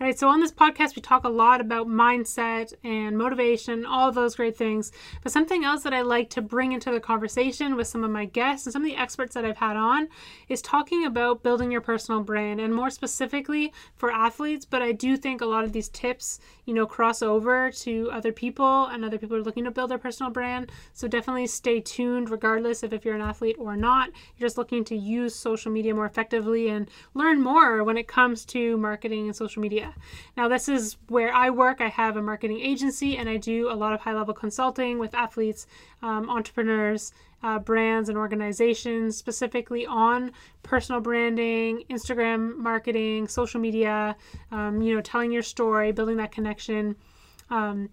All right, so on this podcast, we talk a lot about mindset and motivation, all those great things. But something else that I like to bring into the conversation with some of my guests and some of the experts that I've had on is talking about building your personal brand and more specifically for athletes. But I do think a lot of these tips, you know, cross over to other people and other people are looking to build their personal brand. So definitely stay tuned, regardless of if you're an athlete or not. You're just looking to use social media more effectively and learn more when it comes to marketing and social media. Now, this is where I work. I have a marketing agency and I do a lot of high level consulting with athletes, um, entrepreneurs, uh, brands, and organizations, specifically on personal branding, Instagram marketing, social media, um, you know, telling your story, building that connection. Um,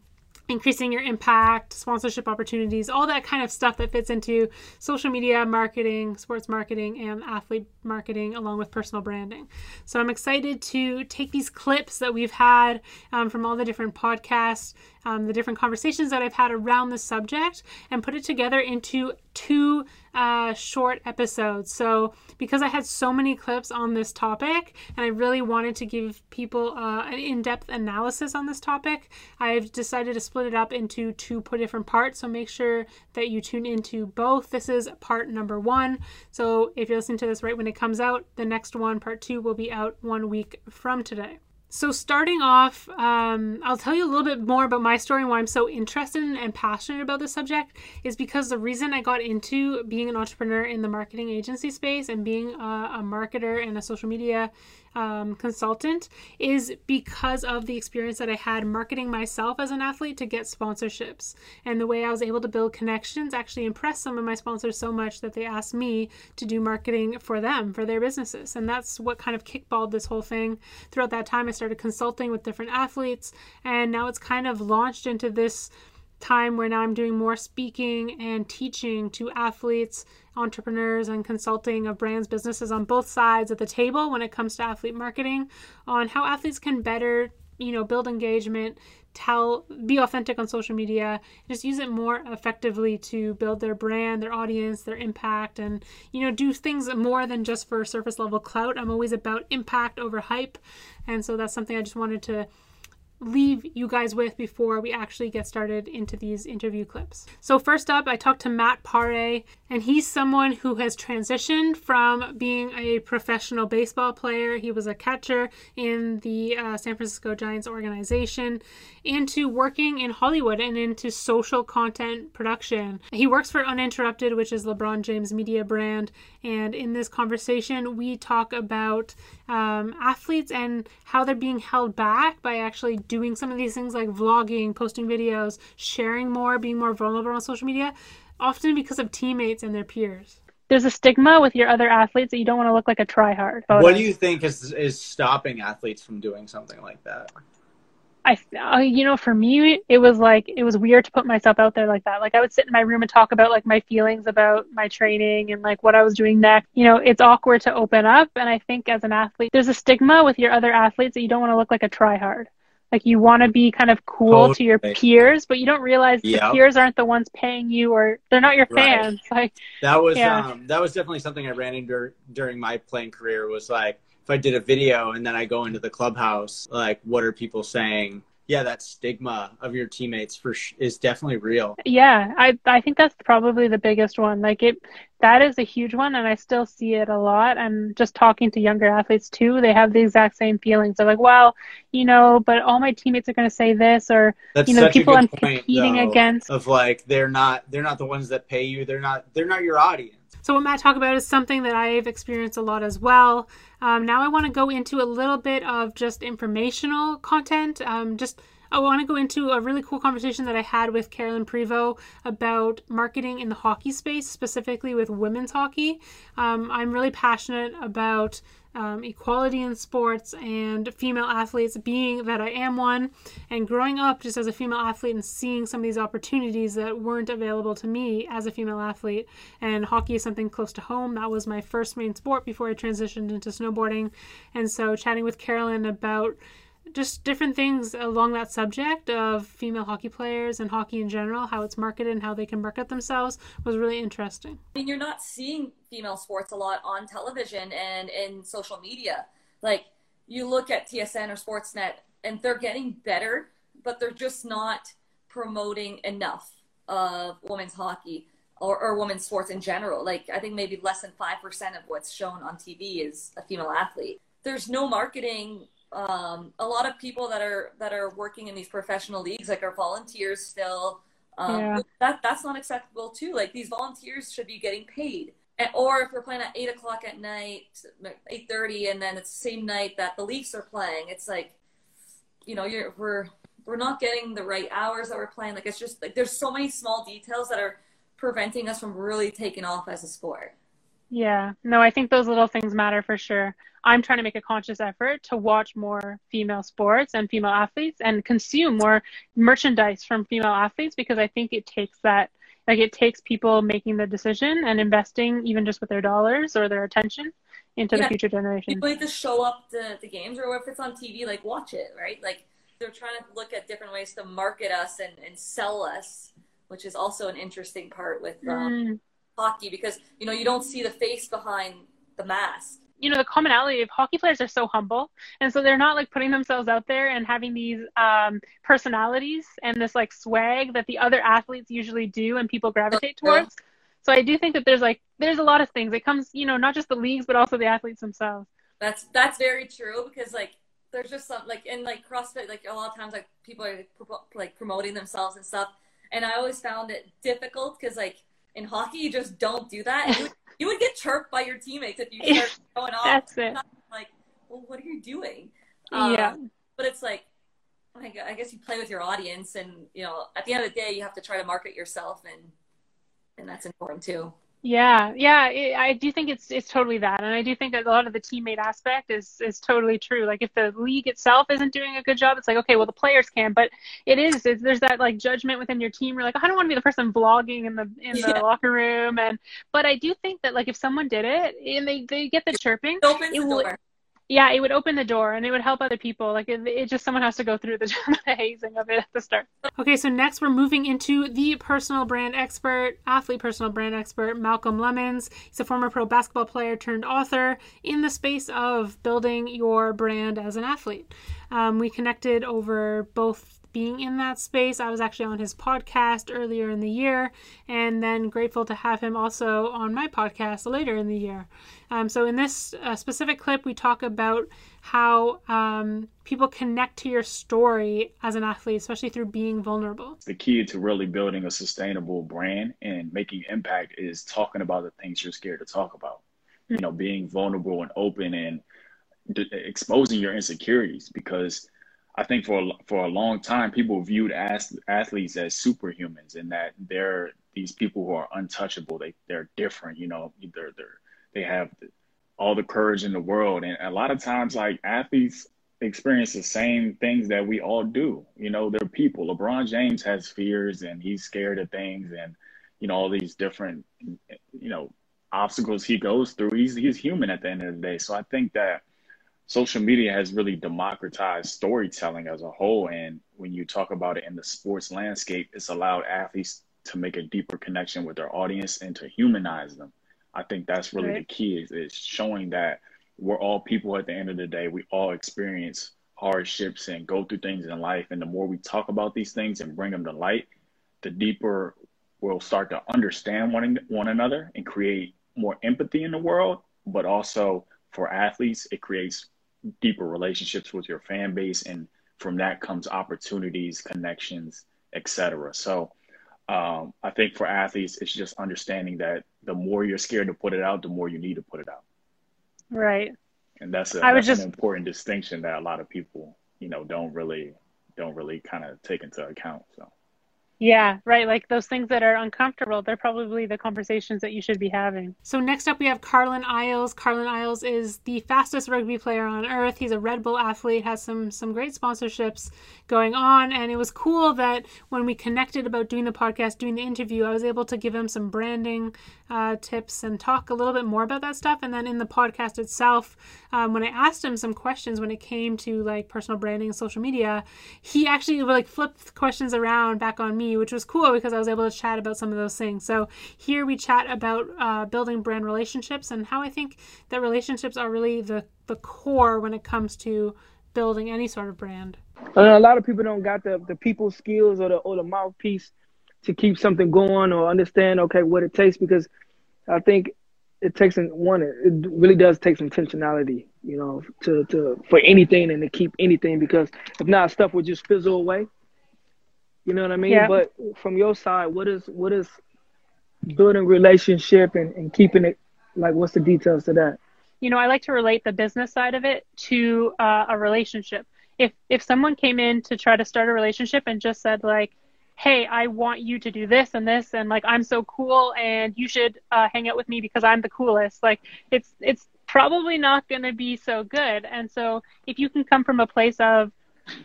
increasing your impact, sponsorship opportunities, all that kind of stuff that fits into social media marketing, sports marketing, and athlete marketing, along with personal branding. So I'm excited to take these clips that we've had um, from all the different podcasts, um, the different conversations that I've had around the subject, and put it together into two uh, short episodes. So, because I had so many clips on this topic and I really wanted to give people uh, an in depth analysis on this topic, I've decided to split it up into two different parts. So, make sure that you tune into both. This is part number one. So, if you're listening to this right when it comes out, the next one, part two, will be out one week from today. So, starting off, um, I'll tell you a little bit more about my story and why I'm so interested and passionate about this subject is because the reason I got into being an entrepreneur in the marketing agency space and being a, a marketer and a social media um, consultant is because of the experience that I had marketing myself as an athlete to get sponsorships. And the way I was able to build connections actually impressed some of my sponsors so much that they asked me to do marketing for them, for their businesses. And that's what kind of kickballed this whole thing. Throughout that time, I started consulting with different athletes, and now it's kind of launched into this time where now I'm doing more speaking and teaching to athletes, entrepreneurs, and consulting of brands, businesses on both sides of the table when it comes to athlete marketing on how athletes can better, you know, build engagement, tell, be authentic on social media, just use it more effectively to build their brand, their audience, their impact, and, you know, do things more than just for surface level clout. I'm always about impact over hype. And so that's something I just wanted to leave you guys with before we actually get started into these interview clips. So, first up, I talked to Matt Pare, and he's someone who has transitioned from being a professional baseball player. He was a catcher in the uh, San Francisco Giants organization into working in Hollywood and into social content production. He works for Uninterrupted, which is LeBron James' media brand. And in this conversation, we talk about um, athletes and how they're being held back by actually doing some of these things like vlogging, posting videos, sharing more, being more vulnerable on social media, often because of teammates and their peers there's a stigma with your other athletes that you don't want to look like a tryhard. What do you think is is stopping athletes from doing something like that? I, uh, you know, for me, it was like it was weird to put myself out there like that. Like I would sit in my room and talk about like my feelings about my training and like what I was doing next. You know, it's awkward to open up, and I think as an athlete, there's a stigma with your other athletes that you don't want to look like a tryhard. Like you want to be kind of cool totally. to your peers, but you don't realize yep. the peers aren't the ones paying you, or they're not your fans. Right. Like that was yeah. um, that was definitely something I ran into during my playing career. Was like if I did a video and then I go into the clubhouse, like what are people saying? Yeah, that stigma of your teammates for sh- is definitely real. Yeah, I I think that's probably the biggest one. Like it, that is a huge one, and I still see it a lot. And just talking to younger athletes too, they have the exact same feelings. They're like, well, you know, but all my teammates are going to say this, or that's you know, people I'm point, competing though, against. Of like, they're not they're not the ones that pay you. They're not they're not your audience. So what Matt talked about is something that I've experienced a lot as well. Um, now I want to go into a little bit of just informational content. Um, just I want to go into a really cool conversation that I had with Carolyne Prevost about marketing in the hockey space, specifically with women's hockey. Um, I'm really passionate about um, equality in sports and female athletes, being that I am one, and growing up just as a female athlete and seeing some of these opportunities that weren't available to me as a female athlete. And hockey is something close to home. That was my first main sport before I transitioned into snowboarding. And so, chatting with Carolyne about just different things along that subject of female hockey players and hockey in general, how it's marketed and how they can market themselves was really interesting. I mean, you're not seeing female sports a lot on television and in social media. Like, you look at TSN or Sportsnet and they're getting better, but they're just not promoting enough of women's hockey or, or women's sports in general. Like I think maybe less than five percent of what's shown on TV is a female athlete. There's no marketing. Um, a lot of people that are that are working in these professional leagues, like are volunteers still. Um, yeah. That that's not acceptable too. Like these volunteers should be getting paid. And, or if we're playing at eight o'clock at night, eight thirty, and then it's the same night that the Leafs are playing, it's like, you know, you're we're we're not getting the right hours that we're playing. Like it's just like there's so many small details that are preventing us from really taking off as a sport. Yeah, no, I think those little things matter for sure. I'm trying to make a conscious effort to watch more female sports and female athletes and consume more merchandise from female athletes because I think it takes that, like, it takes people making the decision and investing even just with their dollars or their attention into yeah. the future generation. People need to show up to the games or if it's on TV, like, watch it, right? Like, they're trying to look at different ways to market us and, and sell us which is also an interesting part with um, mm. hockey because you know you don't see the face behind the mask you know the commonality of hockey players are so humble. And so they're not like putting themselves out there and having these um, personalities and this like swag that the other athletes usually do and people gravitate towards. So i do think that there's like there's a lot of things. It comes you know not just the leagues but also the athletes themselves. That's that's very true because like there's just some like in like crossfit like a lot of times like people are like promoting themselves and stuff. And I always found it difficult because like in hockey you just don't do that. You would, get chirped by your teammates if you start going off. That's it. Like, well, what are you doing? Yeah. Um, but it's like, I guess you play with your audience, and you know, at the end of the day, you have to try to market yourself, and and that's important too. Yeah, yeah, it, I do think it's it's totally that, and I do think that a lot of the teammate aspect is is totally true. Like if the league itself isn't doing a good job, it's like okay, well the players can, but it is it's, there's that like judgment within your team. You're like, I don't want to be the person vlogging in the in the yeah. locker room, and but I do think that like if someone did it and they they get the chirping, it opens it the door yeah, it would open the door and it would help other people. Like it, it just someone has to go through the, the, hazing of it at the start. Okay, so next we're moving into the personal brand expert, athlete personal brand expert, Malcolm Lemmons. He's a former pro basketball player turned author in the space of building your brand as an athlete. Um, we connected over both being in that space. I was actually on his podcast earlier in the year, and then grateful to have him also on my podcast later in the year. Um, so, in this uh, specific clip, we talk about how um, people connect to your story as an athlete, especially through being vulnerable. The key to really building a sustainable brand and making impact is talking about the things you're scared to talk about. Mm-hmm. You know, being vulnerable and open and d- exposing your insecurities because I think for a, for a long time, people viewed as, athletes as superhumans, and that they're these people who are untouchable. They they're different. You know, they're they're they have all the courage in the world, and a lot of times, like athletes experience the same things that we all do. You know, they're people. LeBron James has fears, and he's scared of things, and you know all these different you know obstacles he goes through. He's he's human at the end of the day. So I think that social media has really democratized storytelling as a whole. And when you talk about it in the sports landscape, it's allowed athletes to make a deeper connection with their audience and to humanize them. I think that's really right. the key is, is showing that we're all people at the end of the day. We all experience hardships and go through things in life. And the more we talk about these things and bring them to light, the deeper we'll start to understand one, one another and create more empathy in the world. But also for athletes, it creates deeper relationships with your fan base and from that comes opportunities connections etc so um, i think for athletes it's just understanding that the more you're scared to put it out the more you need to put it out. Right. And that's, a, I that's just... an important distinction that a lot of people you know don't really don't really kind of take into account so yeah, right. Like those things that are uncomfortable, they're probably the conversations that you should be having. So next up, we have Carlin Isles. Carlin Isles is the fastest rugby player on earth. He's a Red Bull athlete, has some some great sponsorships going on, and it was cool that when we connected about doing the podcast, doing the interview, I was able to give him some branding uh, tips and talk a little bit more about that stuff. And then in the podcast itself, um, when I asked him some questions when it came to like personal branding and social media, he actually like flipped questions around back on me, which was cool because I was able to chat about some of those things. So here we chat about uh, building brand relationships and how I think that relationships are really the the core when it comes to building any sort of brand. And a lot of people don't got the, the people skills or the or the mouthpiece to keep something going or understand okay what it takes because I think it takes one it really does take some intentionality you know to to for anything and to keep anything because if not stuff will just fizzle away you know what I mean yeah. but from your side what is what is building relationship and, and keeping it like what's the details to that you know, I like to relate the business side of it to uh, a relationship. If if someone came in to try to start a relationship and just said like, "Hey, I want you to do this and this, and like I'm so cool, and you should uh, hang out with me because I'm the coolest," like it's it's probably not going to be so good. And so if you can come from a place of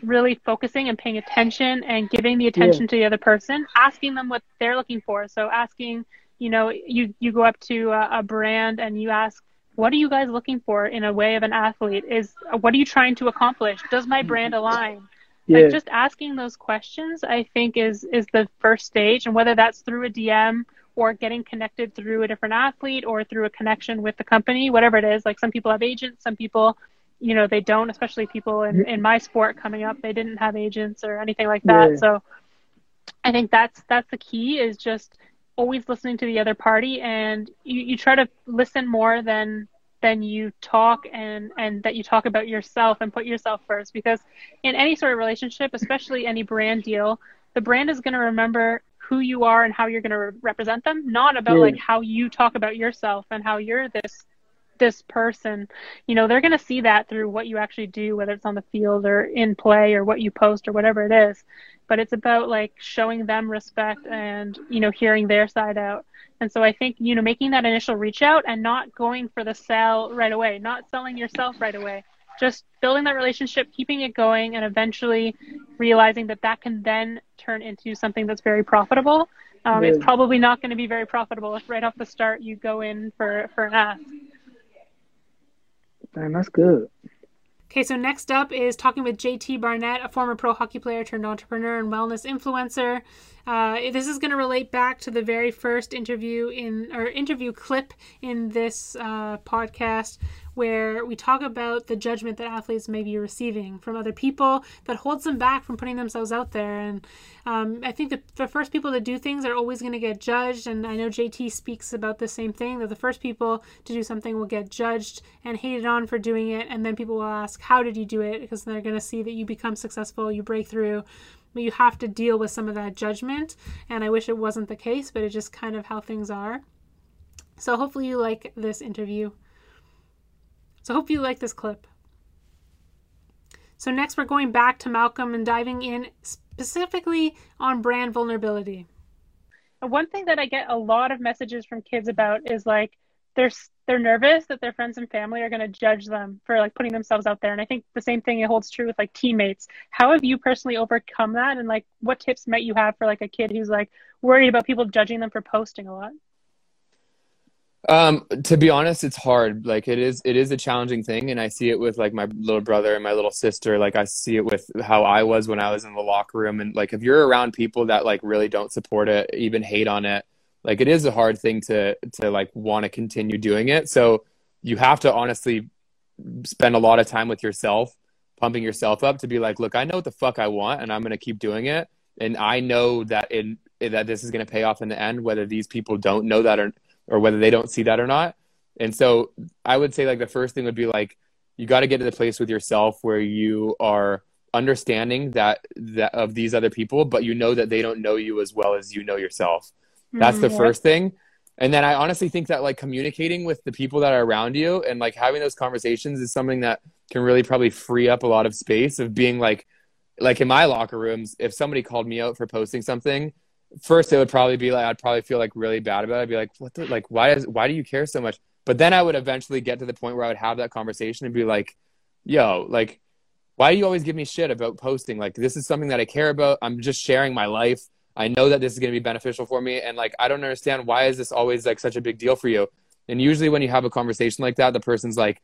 really focusing and paying attention and giving the attention yeah. to the other person, asking them what they're looking for. So asking, you know, you you go up to a, a brand and you ask what are you guys looking for in a way of an athlete is what are you trying to accomplish does my brand align yeah. like just asking those questions i think is is the first stage and whether that's through a dm or getting connected through a different athlete or through a connection with the company whatever it is like some people have agents some people you know they don't especially people in, in my sport coming up they didn't have agents or anything like that yeah. so i think that's that's the key is just always listening to the other party and you, you try to listen more than than you talk and and that you talk about yourself and put yourself first because in any sort of relationship especially any brand deal the brand is going to remember who you are and how you're going to re- represent them not about yeah. like how you talk about yourself and how you're this this person you know they're going to see that through what you actually do whether it's on the field or in play or what you post or whatever it is. But it's about like showing them respect and you know hearing their side out. And so i think you know making that initial reach out and not going for the sell right away not selling yourself right away just building that relationship keeping it going and eventually realizing that that can then turn into something that's very profitable. Um, it's probably not going to be very profitable if right off the start you go in for for an ask That's good. Okay, so next up is talking with JT Barnett, a former pro hockey player turned entrepreneur and wellness influencer. Uh, this is going to relate back to the very first interview in or interview clip in this uh, podcast where we talk about the judgment that athletes may be receiving from other people that holds them back from putting themselves out there. And um, I think the, the first people to do things are always going to get judged. And I know JT speaks about the same thing that the first people to do something will get judged and hated on for doing it. And then people will ask, How did you do it? Because they're going to see that you become successful, you break through. But you have to deal with some of that judgment. And I wish it wasn't the case, but it's just kind of how things are. So hopefully you like this interview. So hope you like this clip. So next we're going back to Malcolm and diving in specifically on brand vulnerability. One thing that I get a lot of messages from kids about is like they're they're nervous that their friends and family are going to judge them for like putting themselves out there and i think the same thing it holds true with like teammates how have you personally overcome that and like what tips might you have for like a kid who's like worried about people judging them for posting a lot um, to be honest, it's hard. Like it is, it is a challenging thing, and I see it with like my little brother and my little sister. Like I see it with how I was when I was in the locker room, and like if you're around people that like really don't support it, even hate on it, like it is a hard thing to to like want to continue doing it. So you have to honestly spend a lot of time with yourself, pumping yourself up to be like, look, I know what the fuck I want, and I'm gonna keep doing it, and I know that in that this is gonna pay off in the end, whether these people don't know that or or whether they don't see that or not. And so I would say like the first thing would be like you got to get to the place with yourself where you are understanding that that of these other people, but you know that they don't know you as well as you know yourself. That's the mm-hmm. first thing. And then I honestly think that like communicating with the people that are around you and like having those conversations is something that can really probably free up a lot of space of being like like in my locker rooms, if somebody called me out for posting something, first it would probably be like I'd probably feel like really bad about it. I'd be like, what the like why is why do you care so much? But then I would eventually get to the point where I would have that conversation and be like, yo, like why do you always give me shit about posting? Like this is something that I care about. I'm just sharing my life. I know that this is going to be beneficial for me. And like, I don't understand why is this always like such a big deal for you? And usually when you have a conversation like that, the person's like,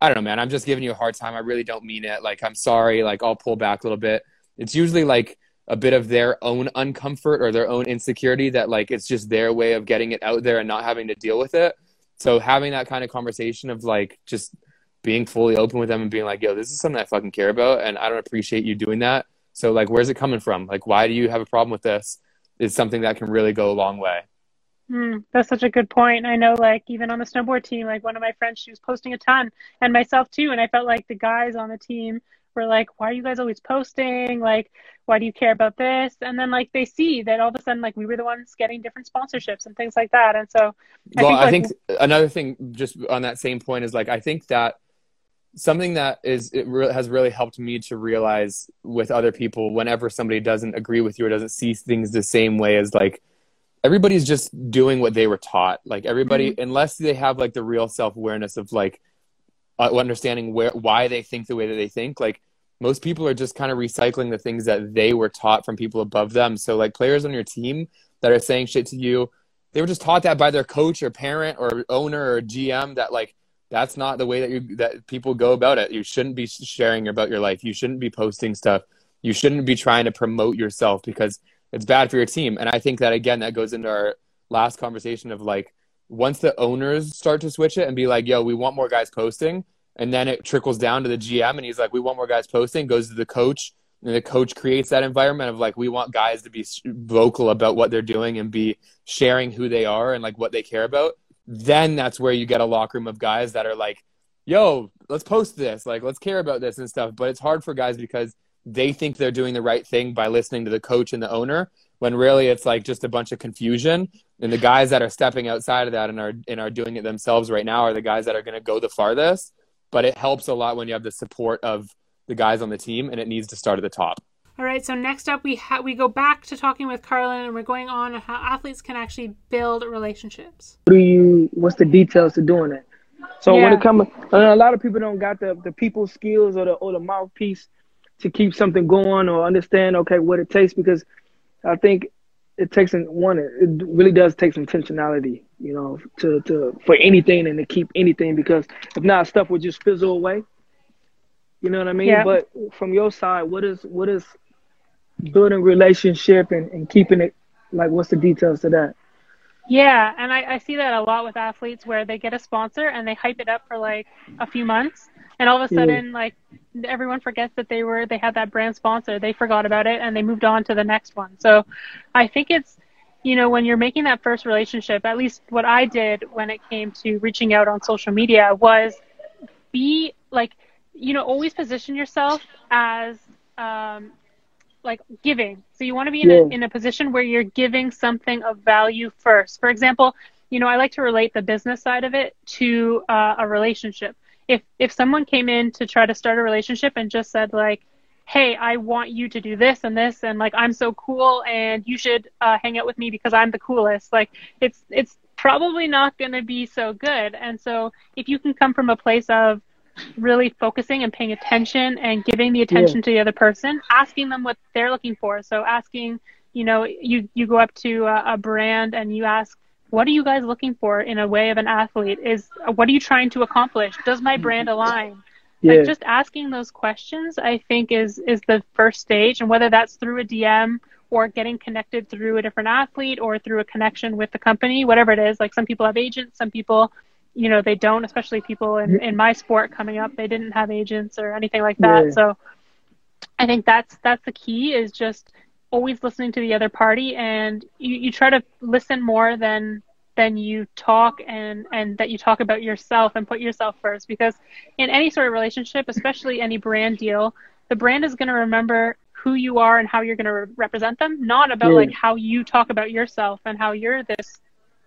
I don't know, man, I'm just giving you a hard time. I really don't mean it. Like, I'm sorry. Like, I'll pull back a little bit. It's usually like a bit of their own uncomfort or their own insecurity that like it's just their way of getting it out there and not having to deal with it. So having that kind of conversation of like just being fully open with them and being like, yo, this is something I fucking care about and I don't appreciate you doing that. So like where's it coming from? Like why do you have a problem with this? Is something that can really go a long way. Mm, that's such a good point. I know, like, even on the snowboard team, like, one of my friends, she was posting a ton, and myself too. And I felt like the guys on the team were like, why are you guys always posting? Like, why do you care about this? And then, like, they see that all of a sudden, like, we were the ones getting different sponsorships and things like that. And so, I well, think, like, I think another thing, just on that same point, is like, I think that something that is it re- has really helped me to realize with other people whenever somebody doesn't agree with you or doesn't see things the same way as like everybody's just doing what they were taught like everybody mm-hmm. unless they have like the real self-awareness of like uh, understanding where why they think the way that they think like most people are just kind of recycling the things that they were taught from people above them. So like players on your team that are saying shit to you they were just taught that by their coach or parent or owner or gm that like that's not the way that you that people go about it. You shouldn't be sharing about your life. You shouldn't be posting stuff. You shouldn't be trying to promote yourself because it's bad for your team. And i think that again that goes into our last conversation of like once the owners start to switch it and be like yo we want more guys posting and then it trickles down to the gm and he's like we want more guys posting goes to the coach and the coach creates that environment of like we want guys to be vocal about what they're doing and be sharing who they are and like what they care about then that's where you get a locker room of guys that are like, yo, let's post this, like let's care about this and stuff. But it's hard for guys because they think they're doing the right thing by listening to the coach and the owner when really it's like just a bunch of confusion. And the guys that are stepping outside of that and are and are doing it themselves right now are the guys that are going to go the farthest. But it helps a lot when you have the support of the guys on the team, and it needs to start at the top. All right, so next up we ha- we go back to talking with Carlin, and we're going on how athletes can actually build relationships. What do you? What's the details to doing it? So yeah. when it comes, a lot of people don't got the the people skills or the or the mouthpiece to keep something going or understand okay what it takes because I think it takes one it really does take some intentionality you know to to for anything and to keep anything because if not stuff would just fizzle away. You know what I mean? Yeah. but from your side what is what is building relationship and, and keeping it like what's the details to that? Yeah and I, I see that a lot with athletes where they get a sponsor and they hype it up for like a few months and all of a sudden yeah. like everyone forgets that they were they had that brand sponsor they forgot about it and they moved on to the next one so i think it's you know when you're making that first relationship at least what i did when it came to reaching out on social media was be like you know always position yourself as um, like giving. So you want to be in, yeah. a, in a position where you're giving something of value first. For example, you know, I like to relate the business side of it to uh, a relationship. If if someone came in to try to start a relationship and just said like, "Hey, I want you to do this and this, and like I'm so cool, and you should uh, hang out with me because I'm the coolest," like it's it's probably not going to be so good. And so if you can come from a place of really focusing and paying attention and giving the attention yeah. to the other person, asking them what they're looking for. So asking, you know, you you go up to a, a brand and you ask, what are you guys looking for in a way of an athlete? Is what are you trying to accomplish? Does my mm-hmm. brand align? Yeah. Like just asking those questions, I think is is the first stage, and whether that's through a DM or getting connected through a different athlete or through a connection with the company, whatever it is. Like some people have agents, some people you know they don't especially people in, in my sport coming up they didn't have agents or anything like that yeah. so i think that's that's the key is just always listening to the other party and you, you try to listen more than than you talk and and that you talk about yourself and put yourself first because in any sort of relationship especially any brand deal the brand is going to remember who you are and how you're going to re- represent them not about yeah. like how you talk about yourself and how you're this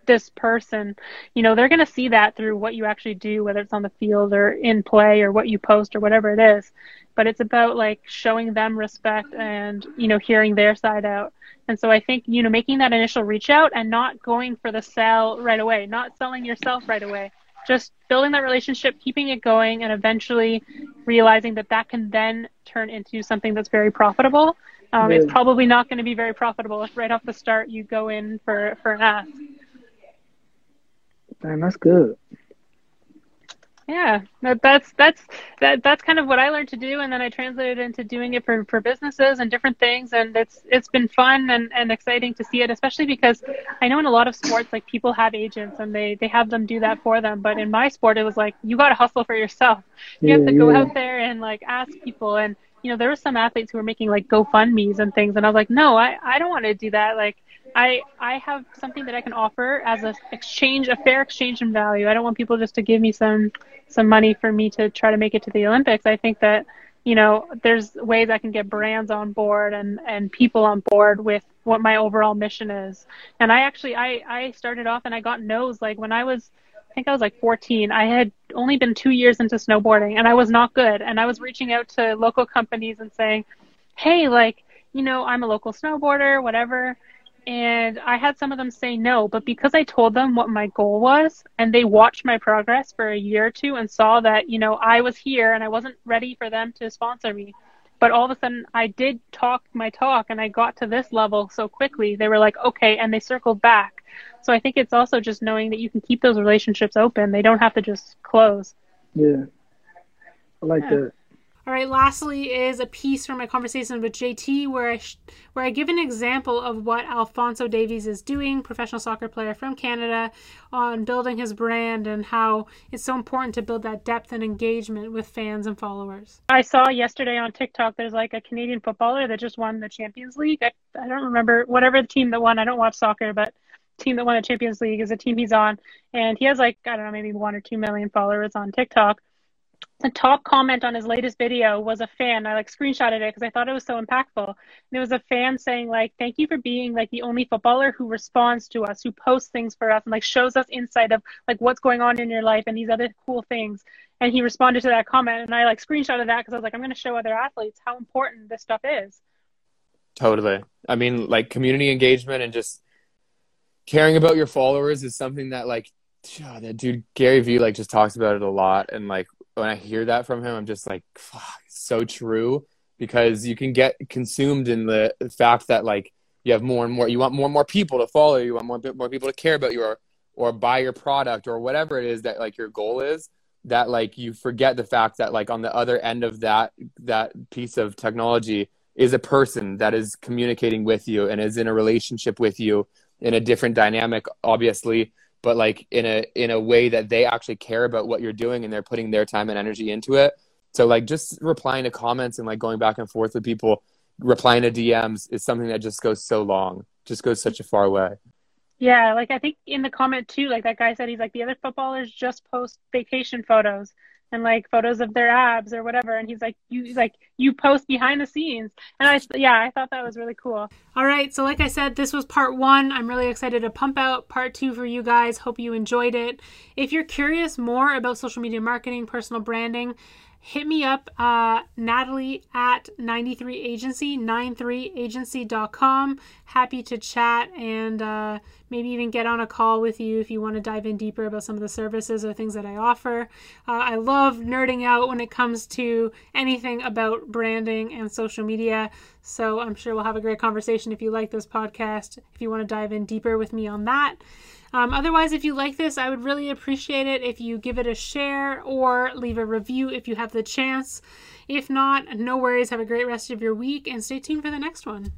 this person, you know, they're going to see that through what you actually do, whether it's on the field or in play or what you post or whatever it is. But it's about like showing them respect and, you know, hearing their side out. And so I think, you know, making that initial reach out and not going for the sell right away, not selling yourself right away. just building that relationship, keeping it going, and eventually realizing that that can then turn into something that's very profitable. Um, Yeah. It's probably not going to be very profitable if right off the start you go in for, for an ask. That's good. Yeah, that, that's that's that that's kind of what I learned to do, and then I translated into doing it for, for businesses and different things, and it's it's been fun and, and exciting to see it, especially because I know in a lot of sports like people have agents and they they have them do that for them, but in my sport it was like you got to hustle for yourself. You have to go yeah. out there and like ask people, and you know there were some athletes who were making like GoFundmes and things, and I was like, no, I I don't want to do that, like. I I have something that I can offer as a exchange, a fair exchange in value. I don't want people just to give me some some money for me to try to make it to the Olympics. I think that you know there's ways I can get brands on board and and people on board with what my overall mission is. And I actually I I started off and I got no's like when I was I think I was like 14. I had only been two years into snowboarding and I was not good. And I was reaching out to local companies and saying, hey, like, you know, I'm a local snowboarder, whatever. And I had some of them say no, but because I told them what my goal was and they watched my progress for a year or two and saw that, you know, I was here and I wasn't ready for them to sponsor me. But all of a sudden I did talk my talk and I got to this level so quickly. They were like, okay, and they circled back. So I think it's also just knowing that you can keep those relationships open. They don't have to just close. Yeah. I like Yeah. that. All right. Lastly, is a piece from my conversation with JT where I where I give an example of what Alphonso Davies is doing, professional soccer player from Canada, on building his brand and how it's so important to build that depth and engagement with fans and followers. I saw yesterday on TikTok there's like a Canadian footballer that just won the Champions League. I, I don't remember whatever the team that won. I don't watch soccer, but team that won the Champions League is a team he's on, and he has like I don't know maybe one or two million followers on TikTok the top comment on his latest video was a fan. I like screenshotted it because I thought it was so impactful. And it was a fan saying like, "Thank you for being like the only footballer who responds to us, who posts things for us, and like shows us insight of like what's going on in your life and these other cool things." And he responded to that comment, and I like screenshotted that because I was like, "I'm going to show other athletes how important this stuff is." Totally. I mean, like community engagement and just caring about your followers is something that like that dude Gary Vee like just talks about it a lot and like when I hear that from him I'm just like fuck, so true. Because you can get consumed in the fact that like you have more and more you want more and more people to follow you, want more more people to care about you or or buy your product or whatever it is that like your goal is that like you forget the fact that like on the other end of that that piece of technology is a person that is communicating with you and is in a relationship with you in a different dynamic obviously but like in a in a way that they actually care about what you're doing and they're putting their time and energy into it. So like just replying to comments and like going back and forth with people replying to dms is something that just goes so long just goes such a far way. Yeah, like I think in the comment too, like that guy said he's like the other footballers just post vacation photos and like photos of their abs or whatever, and he's like you like you post behind the scenes, and I yeah I thought that was really cool. All right, so like I said, this was part one. I'm really excited to pump out part two for you guys. Hope you enjoyed it. If you're curious more about social media marketing, personal branding. Hit me up, uh, Natalie at 93agency, 93agency.com. Happy to chat and uh, maybe even get on a call with you if you want to dive in deeper about some of the services or things that I offer. Uh, I love nerding out when it comes to anything about branding and social media. So I'm sure we'll have a great conversation if you like this podcast, if you want to dive in deeper with me on that. Um, otherwise, if you like this, I would really appreciate it if you give it a share or leave a review if you have the chance. If not, no worries. Have a great rest of your week and stay tuned for the next one.